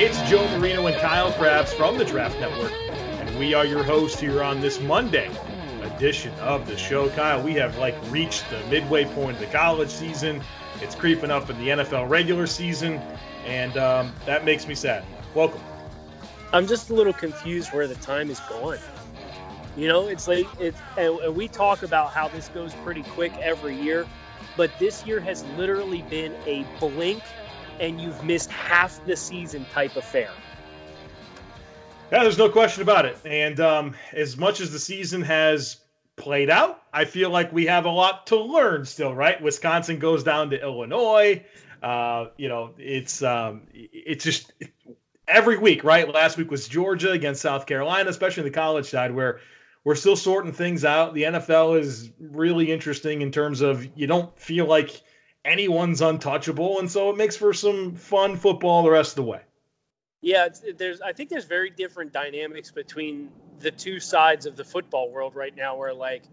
It's Joe Marino and Kyle Crabbs from the Draft Network, and we are your hosts here on this Monday edition of the show. Kyle, we have like reached the midway point of the college season. It's creeping up in the NFL regular season, and um, that makes me sad. Welcome. I'm just a little confused where the time is going. You know, it's like it's and we talk about how this goes pretty quick every year, but this year has literally been a blink and you've missed half the season type affair. Yeah, there's no question about it. And um, as much as the season has played out, I feel like we have a lot to learn still. Right? Wisconsin goes down to Illinois. Uh, you know, it's um, it's just every week, right? Last week was Georgia against South Carolina, especially the college side, where we're still sorting things out. The NFL is really interesting in terms of you don't feel like anyone's untouchable, and so it makes for some fun football the rest of the way. Yeah, there's. I think there's very different dynamics between the two sides of the football world right now, where like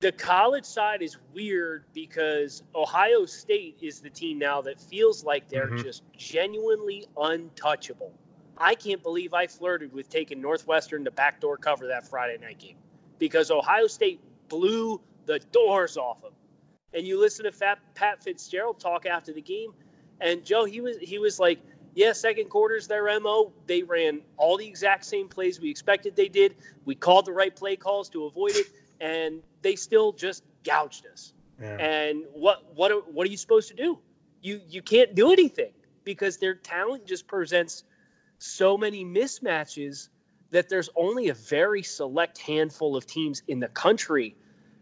the college side is weird because Ohio State is the team now that feels like they're mm-hmm. just genuinely untouchable. I can't believe I flirted with taking Northwestern to backdoor cover that Friday night game because Ohio State blew the doors off of them. And you listen to Fat, Pat Fitzgerald talk after the game, and Joe, he was he was like, "Yeah, second quarter's their mo. They ran all the exact same plays we expected they did. We called the right play calls to avoid it, and they still just gouged us. Yeah. And what what what are you supposed to do? You you can't do anything because their talent just presents." so many mismatches that there's only a very select handful of teams in the country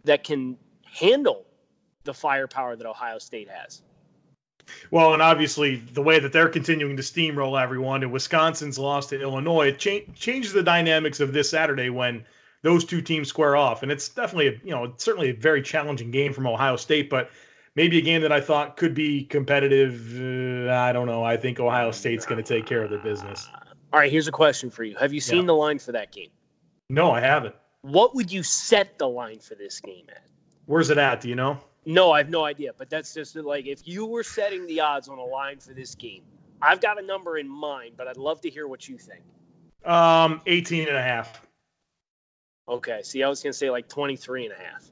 that can handle the firepower that Ohio State has. Well, and obviously the way that they're continuing to steamroll everyone, and Wisconsin's loss to Illinois, it cha- changes the dynamics of this Saturday when those two teams square off. And it's definitely, a, you know, certainly a very challenging game from Ohio State, but maybe a game that I thought could be competitive. Uh, I don't know. I think Ohio State's going to take care of their business. All right, here's a question for you. Have you seen yeah. the line for that game? No, I haven't. What would you set the line for this game at? Where's it at? Do you know? No, I have no idea. But that's just like if you were setting the odds on a line for this game, I've got a number in mind, but I'd love to hear what you think. Um, 18 and a half. Okay. See, I was going to say like 23 and a half.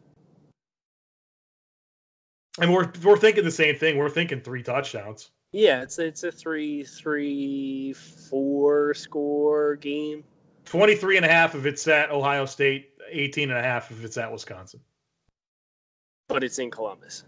And we're we're thinking the same thing. We're thinking three touchdowns. Yeah, it's it's a three three four score game. 23 and a half if it's at Ohio State, 18 and a half if it's at Wisconsin. But it's in Columbus.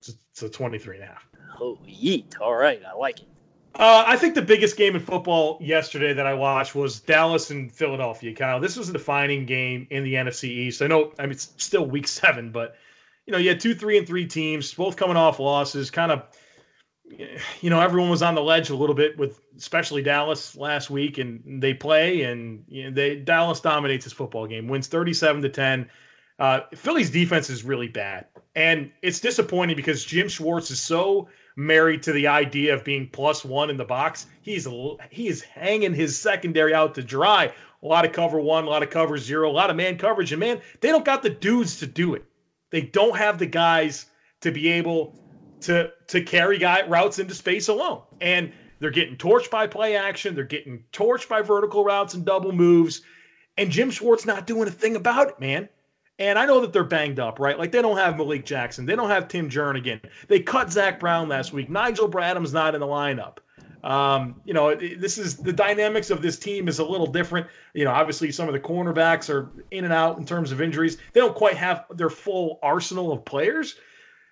It's a 23 and a half. Oh, yeet. All right. I like it. Uh, I think the biggest game in football yesterday that I watched was Dallas and Philadelphia, Kyle. This was a defining game in the NFC East. I know, I mean, it's still week seven, but, you know, you had two, three, and three teams, both coming off losses, kind of – you know, everyone was on the ledge a little bit with especially Dallas last week, and they play and you know, they Dallas dominates this football game, wins 37 to 10. Uh, Philly's defense is really bad, and it's disappointing because Jim Schwartz is so married to the idea of being plus one in the box. He's he is hanging his secondary out to dry. A lot of cover one, a lot of cover zero, a lot of man coverage, and man, they don't got the dudes to do it. They don't have the guys to be able to to carry guy routes into space alone. And they're getting torched by play action. They're getting torched by vertical routes and double moves. And Jim Schwartz not doing a thing about it, man. And I know that they're banged up, right? Like they don't have Malik Jackson. They don't have Tim Jernigan. They cut Zach Brown last week. Nigel Bradham's not in the lineup. Um, you know, this is the dynamics of this team is a little different. You know, obviously some of the cornerbacks are in and out in terms of injuries. They don't quite have their full arsenal of players,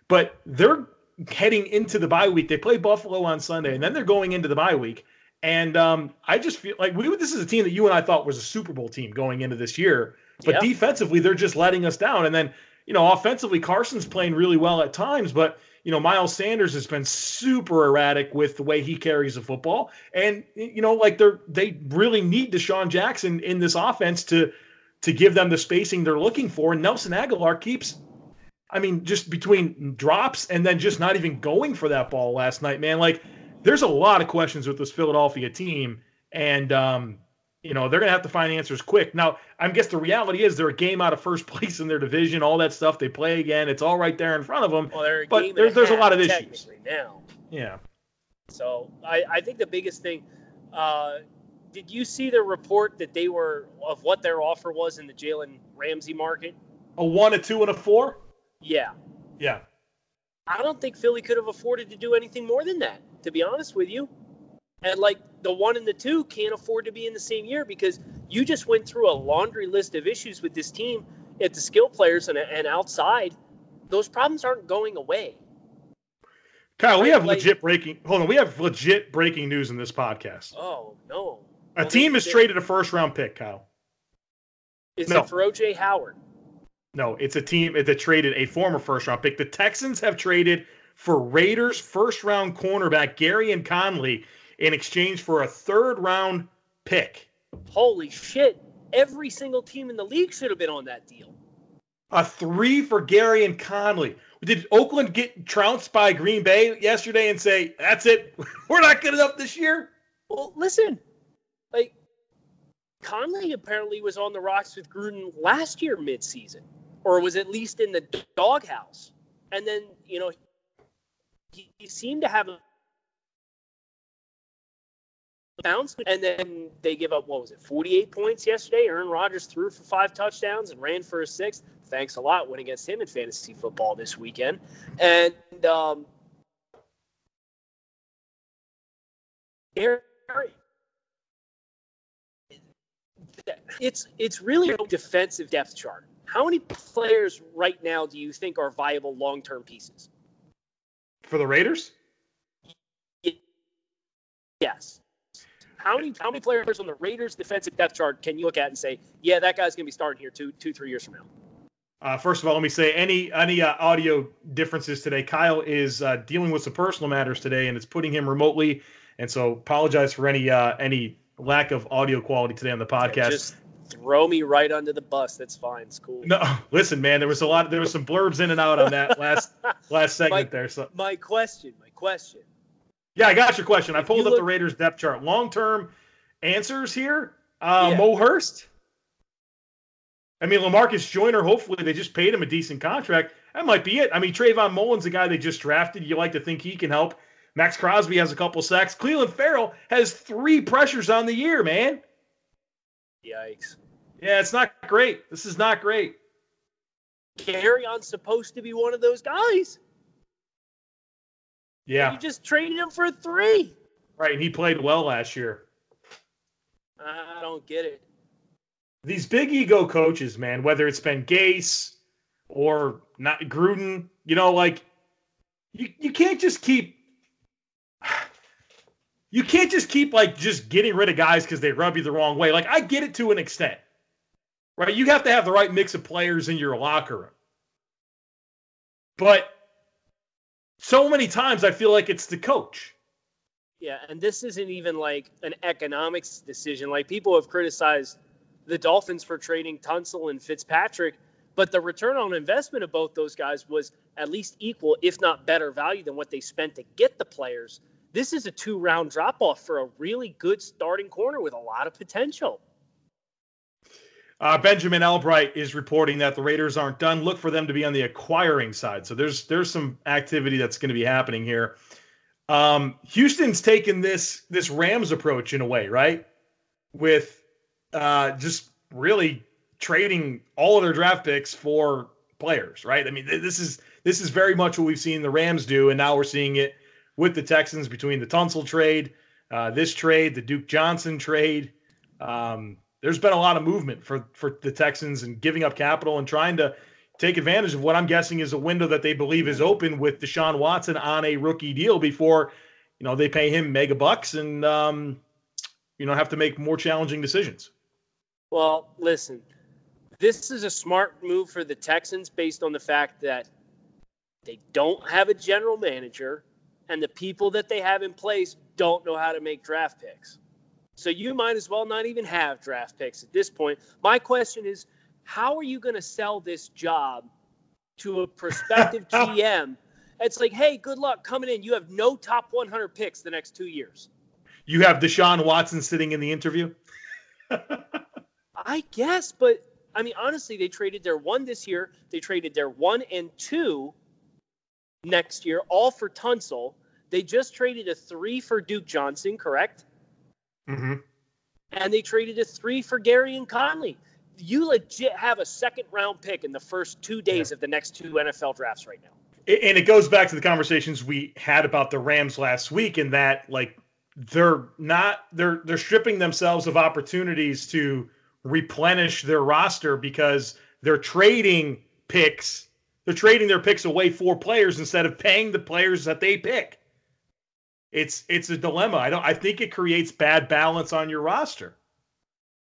but they're heading into the bye week. They play Buffalo on Sunday, and then they're going into the bye week. And um, I just feel like we this is a team that you and I thought was a Super Bowl team going into this year, but defensively they're just letting us down. And then you know offensively Carson's playing really well at times, but you know, Miles Sanders has been super erratic with the way he carries the football. And, you know, like they're, they really need DeSean Jackson in this offense to, to give them the spacing they're looking for. And Nelson Agholor keeps, I mean, just between drops and then just not even going for that ball last night, man. Like, there's a lot of questions with this Philadelphia team. And, um, you know, they're going to have to find answers quick. Now, I guess the reality is they're a game out of first place in their division, all that stuff. They play again. It's all right there in front of them. Well, they're a but game there, and a there's a lot of issues. now. Yeah. So I, I think the biggest thing. Uh, did you see the report that they were of what their offer was in the Jalen Ramsey market? A one, a two, and a four? Yeah, Yeah. I don't think Philly could have afforded to do anything more than that. To be honest with you, and like the one and the two can't afford to be in the same year because you just went through a laundry list of issues with this team at the skill players and, and outside. Those problems aren't going away. Kyle, we have Like- legit breaking. Hold on, we have legit breaking news in this podcast. Oh no! A Well, team has traded a first round pick, Kyle. Is No. it for OJ Howard? No, it's a team that traded a former first round pick. The Texans have traded for Raiders first round cornerback Gareon Conley in exchange for a third round pick. Holy shit! Every single team in the league should have been on that deal. A three for Gareon Conley. Did Oakland get trounced by Green Bay yesterday and say, that's it? We're not good enough this year? Well, listen, like Conley apparently was on the rocks with Gruden last year midseason, or was at least in the doghouse. And then you know he, he seemed to have a bounce, and then they give up what was it, 48 points yesterday? Aaron Rodgers threw for five touchdowns and ran for a sixth. Thanks a lot. Went against him in fantasy football this weekend, and um, Aaron it's it's really a defensive depth chart. How many players right now do you think are viable long term pieces? For the Raiders? Yes. How many how many players on the Raiders defensive depth chart can you look at and say, yeah, that guy's gonna be starting here two two three years from now? Uh, first of all, let me say any any uh, audio differences today. Kyle is uh, dealing with some personal matters today, and it's putting him remotely. And so, apologize for any uh, any lack of audio quality today on the podcast. Just throw me right under the bus. That's fine. It's cool. no, listen, man, there was a lot. There was some blurbs in and out on that last last segment Mike- there. So My question, my question. Yeah, I got your question. I pulled up the Raiders depth chart. Long term answers here. Uh, Yeah. Mo Hurst. I mean, Lamarcus Joyner. Hopefully, they just paid him a decent contract. That might be it. I mean, Trayvon Mullen's a guy they just drafted. You like to think he can help. Maxx Crosby has a couple sacks. Clelin Ferrell has three pressures on the year, man. Yikes. Yeah, it's not great. This is not great. Carry on supposed to be one of those guys. Yeah, You just traded him for three. right. And he played well last year. I don't get it. These big ego coaches, man, whether it's been Gase or not Gruden, you know, like you, you can't just keep you can't just keep like just getting rid of guys because they rub you the wrong way. Like I get it to an extent. Right? You have to have the right mix of players in your locker room. But so many times I feel like it's the coach. Yeah, and this isn't even like an economics decision. Like people have criticized the Dolphins for trading Tunsil and Fitzpatrick, but the return on investment of both those guys was at least equal, if not better value than what they spent to get the players. This is a two round drop off for a really good starting corner with a lot of potential. Uh, Benjamin Allbright is reporting that the Raiders aren't done. Look for them to be on the acquiring side. So there's there's some activity that's going to be happening here. Um, Houston's taken this this Rams approach in a way, right? With uh, just really trading all of their draft picks for players, right? I mean, th- this is this is very much what we've seen the Rams do, and now we're seeing it with the Texans between the Tunsil trade, uh, this trade, the Duke Johnson trade. Um, there's been a lot of movement for for the Texans and giving up capital and trying to take advantage of what I'm guessing is a window that they believe is open with Deshaun Watson on a rookie deal before you know they pay him mega bucks and um, you know have to make more challenging decisions. Well, listen, this is a smart move for the Texans based on the fact that They don't have a general manager, and the people that they have in place don't know how to make draft picks. So you might as well not even have draft picks at this point. My question is how are you going to sell this job to a prospective GM? It's like, hey, good luck coming in. You have no top 100 picks the next two years. You have Deshaun Watson sitting in the interview? I guess, but I mean, honestly, they traded their one this year. They traded their one and two next year, all for Tunsil. They just traded a three for Duke Johnson, correct? Mm-hmm. And they traded a three for Gareon Conley. You legit have a second round pick in the first two days yeah. of the next two NFL drafts right now. And it goes back to the conversations we had about the Rams last week, in that like they're not they're they're stripping themselves of opportunities to replenish their roster because they're trading picks. They're trading their picks away for players instead of paying the players that they pick. It's it's a dilemma. I don't. I think it creates bad balance on your roster.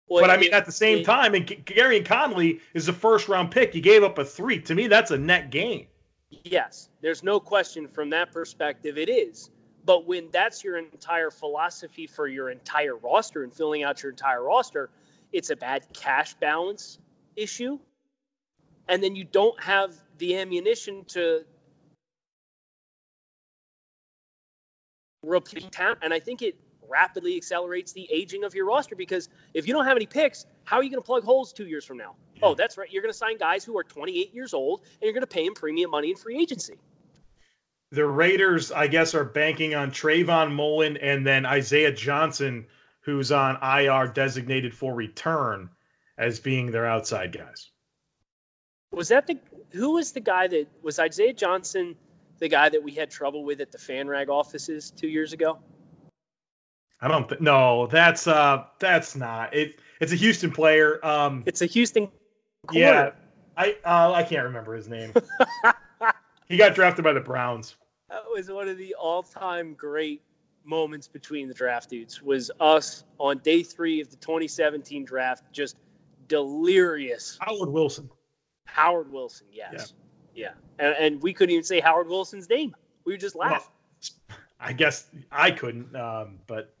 Well, but I mean, at the same it, time, and Gareon Conley is a first round pick. You gave up a three. To me, that's a net gain. Yes, there's no question from that perspective. It is. But when that's your entire philosophy for your entire roster and filling out your entire roster, it's a bad cash balance issue. And then you don't have the ammunition to repeat talent. And I think it rapidly accelerates the aging of your roster because if you don't have any picks, how are you going to plug holes two years from now? Oh, that's right. You're going to sign guys who are 28 years old and you're going to pay them premium money in free agency. The Raiders, I guess, are banking on Trayvon Mullen and then Isaiah Johnson, who's on IR designated for return, as being their outside guys. Was that the who was the guy that was Isaiah Johnson? The guy that we had trouble with at the FanRag offices two years ago? I don't think. No, that's uh, that's not it. It's a Houston player. Um, it's a Houston. Quarter. Yeah, I uh, I can't remember his name. he got drafted by the Browns. That was one of the all-time great moments between the draft dudes. Was us on day three of the 2017 draft, just delirious. Howard Wilson. Howard Wilson, yes. Yeah. Yeah, and, and we couldn't even say Howard Wilson's name. We just laughed. Well, I guess I couldn't, um, but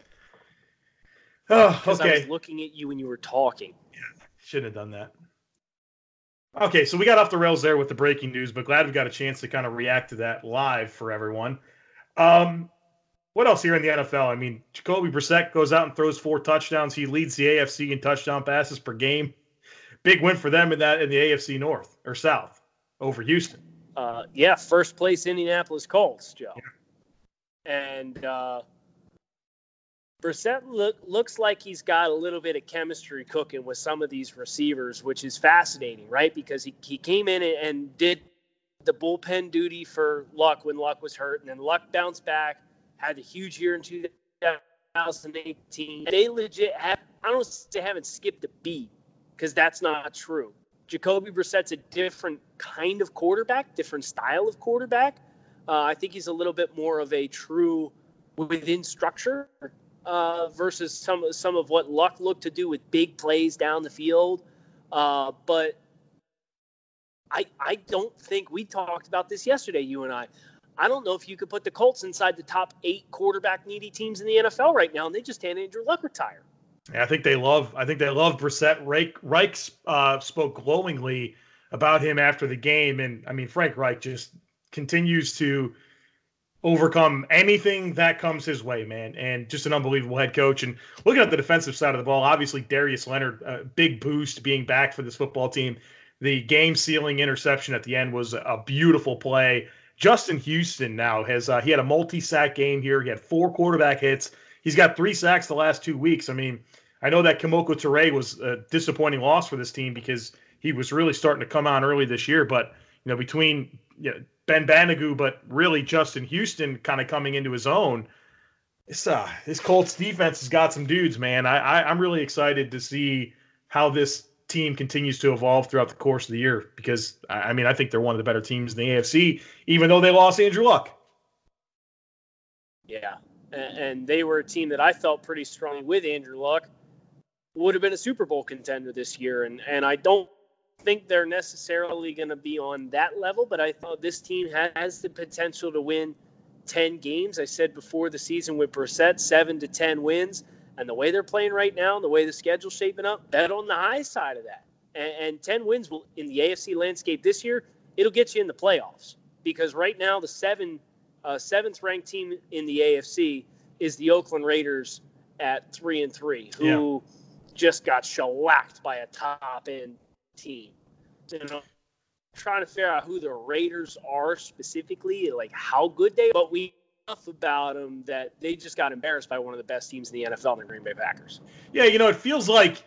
oh, okay. I was looking at you when you were talking. Yeah, shouldn't have done that. Okay, so we got off the rails there with the breaking news, but glad we got a chance to kind of react to that live for everyone. Um, what else here in the NFL? I mean, Jacoby Brissett goes out and throws four touchdowns. He leads the AFC in touchdown passes per game. Big win for them in that in the AFC North or South over Houston. Uh, yeah, first place Indianapolis Colts, Joe. Yeah. And uh, Brissett look, looks like he's got a little bit of chemistry cooking with some of these receivers, which is fascinating, right? Because he, he came in and did the bullpen duty for Luck when Luck was hurt, and then Luck bounced back, had a huge year in 2018. They legit have, I don't say haven't skipped a beat because that's not true. Jacoby Brissett's a different kind of quarterback, different style of quarterback. Uh, I think he's a little bit more of a true within structure uh, versus some some of what Luck looked to do with big plays down the field. Uh, but I I don't think we talked about this yesterday, you and I. I don't know if you could put the Colts inside the top eight quarterback needy teams in the NFL right now, and they just had Andrew Luck retire. I think they love. I think they love Brissett. Reich, Reich uh, spoke glowingly about him after the game, and I mean Frank Reich just continues to overcome anything that comes his way, man. And just an unbelievable head coach. And looking at the defensive side of the ball, obviously Darius Leonard, big boost being back for this football team. The game sealing interception at the end was a beautiful play. Justin Houston now has uh, he had a multi sack game here. He had four quarterback hits. He's got three sacks the last two weeks. I mean, I know that Kemoko Turay was a disappointing loss for this team because he was really starting to come on early this year. But you know, between you know, Ben Banogu, but really Justin Houston kind of coming into his own. This uh, this Colts defense has got some dudes, man. I, I I'm really excited to see how this team continues to evolve throughout the course of the year because I mean I think they're one of the better teams in the AFC, even though they lost Andrew Luck. Yeah, and they were a team that I felt pretty strongly with Andrew Luck would have been a Super Bowl contender this year, and and I don't think they're necessarily going to be on that level, but I thought this team has the potential to win 10 games. I said before the season with Brissett, seven to 10 wins. And the way they're playing right now, the way the schedule's shaping up, bet on the high side of that. And, and 10 wins will in the AFC landscape this year, it'll get you in the playoffs. Because right now, the seven uh, seventh ranked team in the AFC is the Oakland Raiders at three and three, who yeah. just got shellacked by a top end team. You know, trying to figure out who the Raiders are specifically, like how good they. But we enough about them that they just got embarrassed by one of the best teams in the NFL, the Green Bay Packers. Yeah, you know, it feels like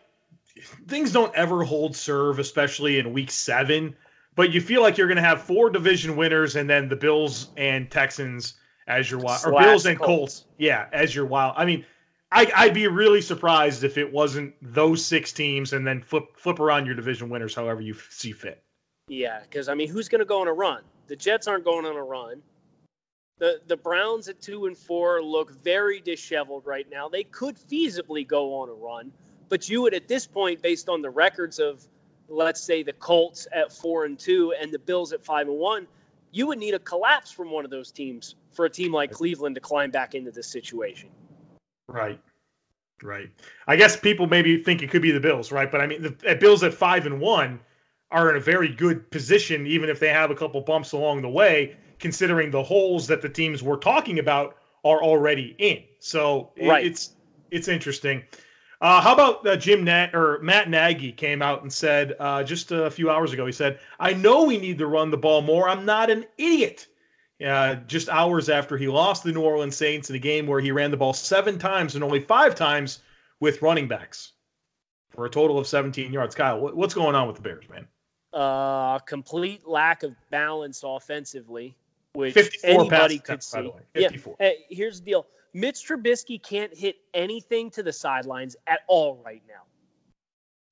things don't ever hold serve, especially in Week Seven. But you feel like you're going to have four division winners, and then the Bills and Texans as your wild, or Bills and Colts. Colts, yeah, as your wild. I mean, I, I'd be really surprised if it wasn't those six teams, and then flip flip around your division winners however you see fit. Yeah, because I mean, who's going to go on a run? The Jets aren't going on a run. The the Browns at two and four look very disheveled right now. They could feasibly go on a run, but you would at this point, based on the records of, let's say, the Colts at four and two and the Bills at five and one, you would need a collapse from one of those teams for a team like Cleveland to climb back into this situation. Right. Right. I guess people maybe think it could be the Bills, right? But I mean, the Bills at five and one are in a very good position, even if they have a couple bumps along the way, considering the holes that the teams we're talking about are already in. So right. it's it's interesting. Uh, how about uh, Jim Nat or Matt Nagy came out and said uh, just a few hours ago? He said, "I know we need to run the ball more. I'm not an idiot." Uh, just hours after he lost the New Orleans Saints in a game where he ran the ball seven times and only five times with running backs for a total of 17 yards. Kyle, what's going on with the Bears, man? Uh, complete lack of balance offensively, which anybody could see. Yeah. Hey, here's the deal: Mitch Trubisky can't hit anything to the sidelines at all right now.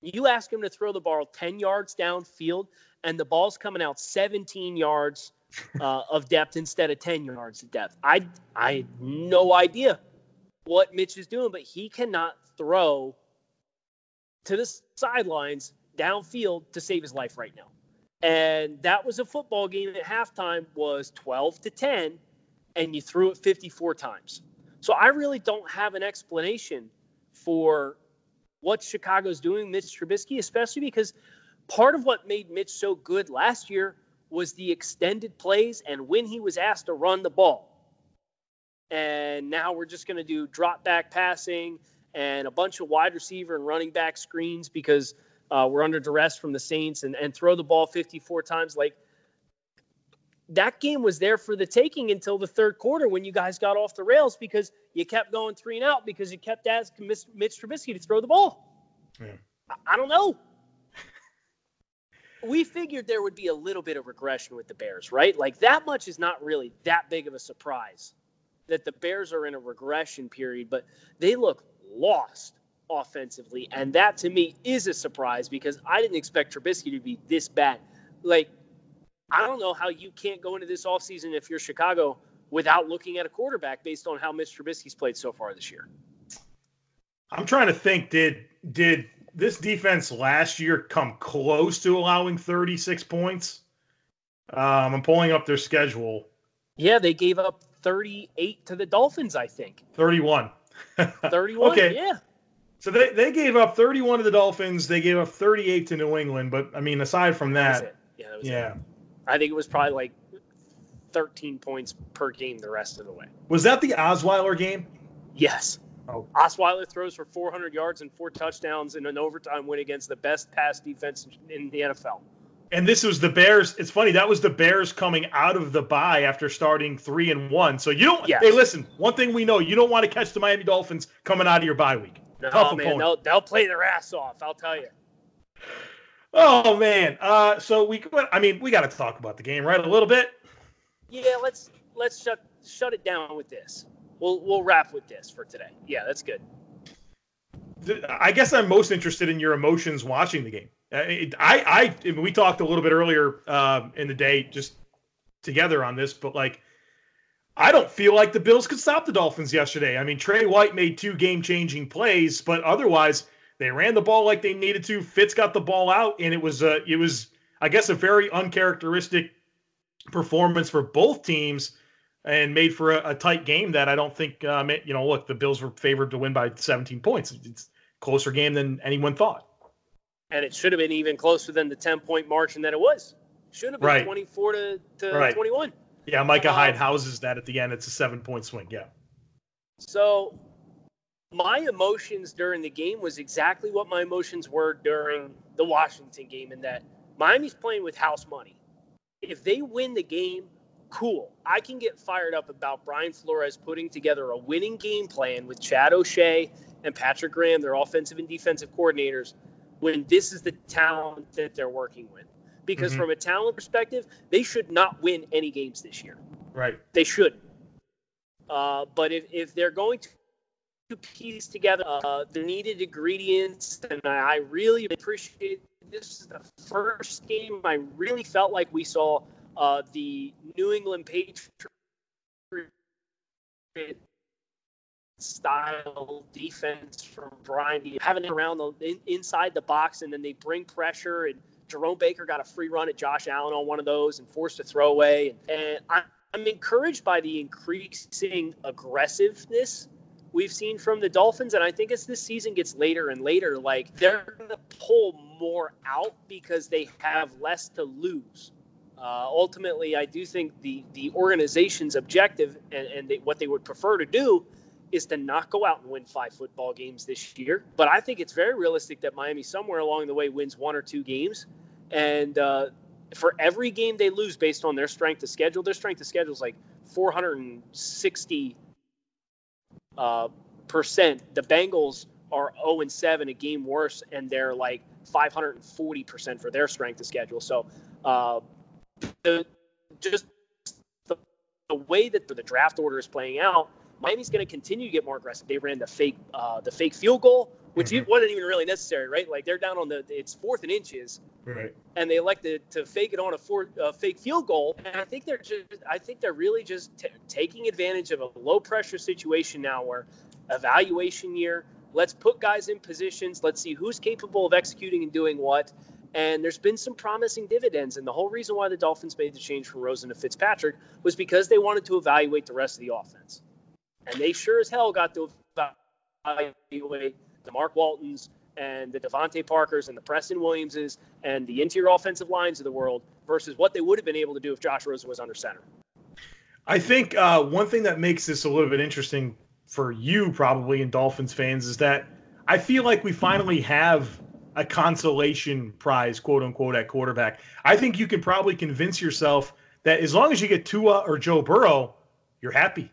You ask him to throw the ball 10 yards downfield, and the ball's coming out 17 yards uh, of depth instead of 10 yards of depth. I I had no idea what Mitch is doing, but he cannot throw to the sidelines downfield to save his life right now. And that was a football game at halftime was 12 to 10 and you threw it 54 times. So I really don't have an explanation for what Chicago's doing Mitch Trubisky, especially because part of what made Mitch so good last year was the extended plays and when he was asked to run the ball. And now we're just going to do drop back passing and a bunch of wide receiver and running back screens because uh, we're under duress from the Saints and, and throw the ball 54 times. Like that game was there for the taking until the third quarter when you guys got off the rails because you kept going three and out because you kept asking Mitch Trubisky to throw the ball. Yeah. I, I don't know we figured there would be a little bit of regression with the Bears, right? Like that much is not really that big of a surprise that the Bears are in a regression period, but they look lost offensively. And that to me is a surprise because I didn't expect Trubisky to be this bad. Like, I don't know how you can't go into this offseason if you're Chicago without looking at a quarterback based on how Mitch Trubisky's played so far this year. I'm trying to think did did this defense last year come close to allowing 36 points. Um, I'm pulling up their schedule. Yeah, they gave up 38 to the Dolphins, I think. 31. 31? okay. Yeah. So they, they gave up 31 to the Dolphins. They gave up 38 to New England. But, I mean, aside from that, that yeah, that yeah. It. I think it was probably like 13 points per game the rest of the way. Was that the Osweiler game? Yes. Oh. Osweiler throws for 400 yards and four touchdowns in an overtime win against the best pass defense in the NFL. And this was the Bears. It's funny that was the Bears coming out of the bye after starting three and one. So you don't. Yes. Hey, listen. One thing we know: you don't want to catch the Miami Dolphins coming out of your bye week. No, Tough man, they'll, they'll play their ass off. I'll tell you. Oh man. Uh, so we. I mean, we got to talk about the game, right? A little bit. Yeah. Let's let's shut shut it down with this we'll we'll wrap with this for today. Yeah, that's good. I guess I'm most interested in your emotions watching the game. I, I, I we talked a little bit earlier um, in the day just together on this, but like, I don't feel like the Bills could stop the Dolphins yesterday. I mean, Trey White made two game changing plays, but otherwise, They ran the ball like they needed to. Fitz got the ball out, and it was uh, it was I guess a very uncharacteristic performance for both teams, and made for a, a tight game that I don't think um, it, you know. Look, the Bills were favored to win by 17 points. It's closer game than anyone thought. And it should have been even closer than the 10 point margin that it was. Should have been right. 24 to, to right. 21. Yeah, Micah Hyde houses that at the end. It's a seven point swing. Yeah. So my emotions during the game was exactly what my emotions were during the Washington game in that Miami's playing with house money. If they win the game, cool. I can get fired up about Brian Flores putting together a winning game plan with Chad O'Shea and Patrick Graham, their offensive and defensive coordinators, when this is the talent that they're working with. Because mm-hmm. from a talent perspective, they should not win any games this year. Right. They should. Uh, but if, if they're going to to piece together uh, the needed ingredients, and I really appreciate. This is the first game I really felt like we saw uh, the New England Patriots style defense from Brian, having it around the in, inside the box, and then they bring pressure. And Jerome Baker got a free run at Josh Allen on one of those and forced a throwaway. And, and I, I'm encouraged by the increasing aggressiveness we've seen from the Dolphins. And I think as this season gets later and later, like they're going to pull more out because they have less to lose. Uh, ultimately, I do think the the organization's objective and, and they, what they would prefer to do is to not go out and win five football games this year. But I think it's very realistic that Miami somewhere along the way wins one or two games. And uh, for every game they lose based on their strength of schedule, their strength of schedule is like 460 uh, percent. The Bengals are 0 and 7, a game worse, and they're like 540 percent for their strength of schedule. So, uh, the, just the, the way that the draft order is playing out, Miami's going to continue to get more aggressive. They ran the fake uh, the fake field goal, which mm-hmm. wasn't even really necessary, right? Like they're down on the it's fourth and inches, right? And they elected to fake it on a four, uh, fake field goal. And I think they're just I think they're really just t- taking advantage of a low pressure situation now, where evaluation year. Let's put guys in positions. Let's see who's capable of executing and doing what. And there's been some promising dividends. And the whole reason why the Dolphins made the change from Rosen to Fitzpatrick was because they wanted to evaluate the rest of the offense. And they sure as hell got to evaluate the Mark Waltons and the DeVante Parkers and the Preston Williamses and the interior offensive lines of the world versus what they would have been able to do if Josh Rosen was under center. I think uh, one thing that makes this a little bit interesting for you, probably, and Dolphins fans, is that I feel like we finally have a consolation prize, quote unquote, at quarterback. I think you can probably convince yourself that as long as you get Tua or Joe Burrow, you're happy.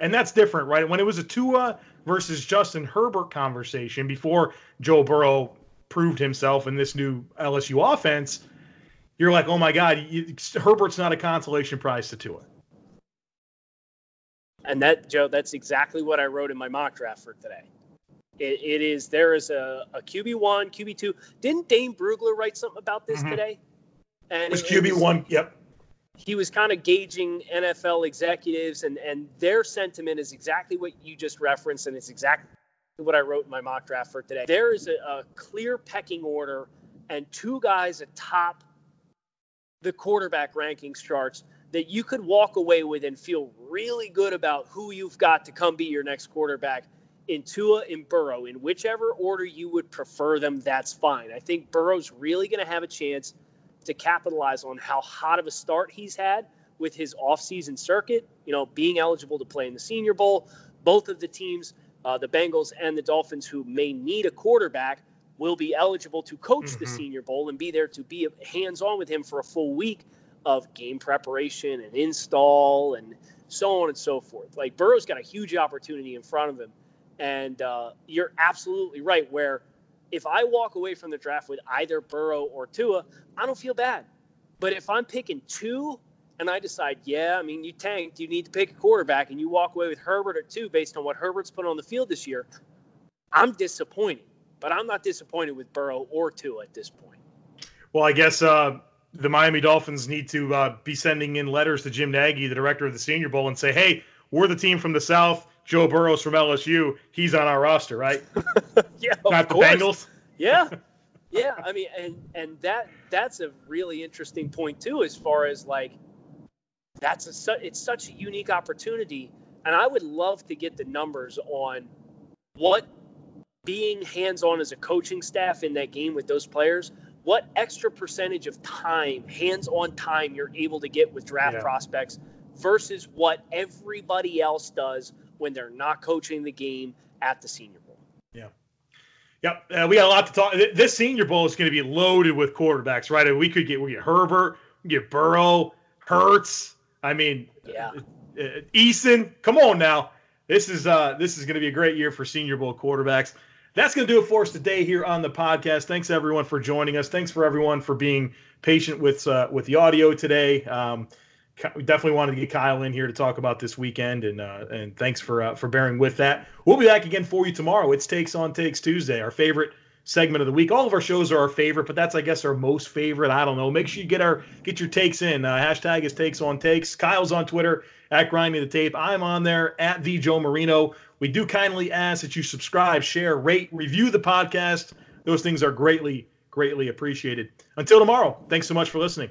And that's different, right? When it was a Tua versus Justin Herbert conversation before Joe Burrow proved himself in this new LSU offense, you're like, oh my God, you, Herbert's not a consolation prize to Tua. And that, Joe, that's exactly what I wrote in my mock draft for today. it, it is, there is a, a QB1, QB2. Didn't Dane Brugler write something about this mm-hmm. today? And it was QB1, yep he was kind of gauging NFL executives, and and their sentiment is exactly what you just referenced, and it's exactly what I wrote in my mock draft for today. There is a, a clear pecking order, and two guys atop the quarterback rankings charts that you could walk away with and feel really good about who you've got to come be your next quarterback in Tua and Burrow. In whichever order you would prefer them, that's fine. I think Burrow's really going to have a chance to capitalize on how hot of a start he's had with his offseason circuit, you know, being eligible to play in the Senior Bowl. Both of the teams, uh, the Bengals and the Dolphins, who may need a quarterback, will be eligible to coach mm-hmm. the Senior Bowl and be there to be hands on with him for a full week of game preparation and install and so on and so forth. Like Burrow's got a huge opportunity in front of him. And uh, you're absolutely right, where if I walk away from the draft with either Burrow or Tua, I don't feel bad. But if I'm picking two and I decide, yeah, I mean, you tanked, you need to pick a quarterback, and you walk away with Herbert or two based on what Herbert's put on the field this year, I'm disappointed. But I'm not disappointed with Burrow or Tua at this point. Well, I guess uh, the Miami Dolphins need to uh, be sending in letters to Jim Nagy, the director of the Senior Bowl, and say, hey, we're the team from the South. Joe Burrows from LSU, he's on our roster, right? yeah, not the course. Bengals. Yeah, yeah. I mean, and and that that's a really interesting point too, as far as like that's a it's such a unique opportunity, and I would love to get the numbers on what being hands-on as a coaching staff in that game with those players what extra percentage of time hands-on time you're able to get with draft yeah. prospects versus what everybody else does when they're not coaching the game at the senior bowl yeah Yep, uh, we got a lot to talk. This Senior Bowl is going to be loaded with quarterbacks, right? We could get we get Herbert, we get Burrow, Hurts. I mean, yeah, uh, uh, Eason. Come on now, this is uh this is going to be a great year for Senior Bowl quarterbacks. That's going to do it for us today here on the podcast. Thanks everyone for joining us. Thanks for everyone for being patient with uh, with the audio today. Um, we definitely wanted to get Kyle in here to talk about this weekend, and uh, and thanks for uh, for bearing with that. We'll be back again for you tomorrow. It's Takes on Takes Tuesday, our favorite segment of the week. All of our shows are our favorite, but that's I guess our most favorite. I don't know. Make sure you get our get your takes in. Uh, hashtag is Takes on Takes. Kyle's on Twitter at Grinding the Tape. I'm on there at the Joe Marino. We do kindly ask that you subscribe, share, rate, review the podcast. Those things are greatly greatly appreciated. Until tomorrow, thanks so much for listening.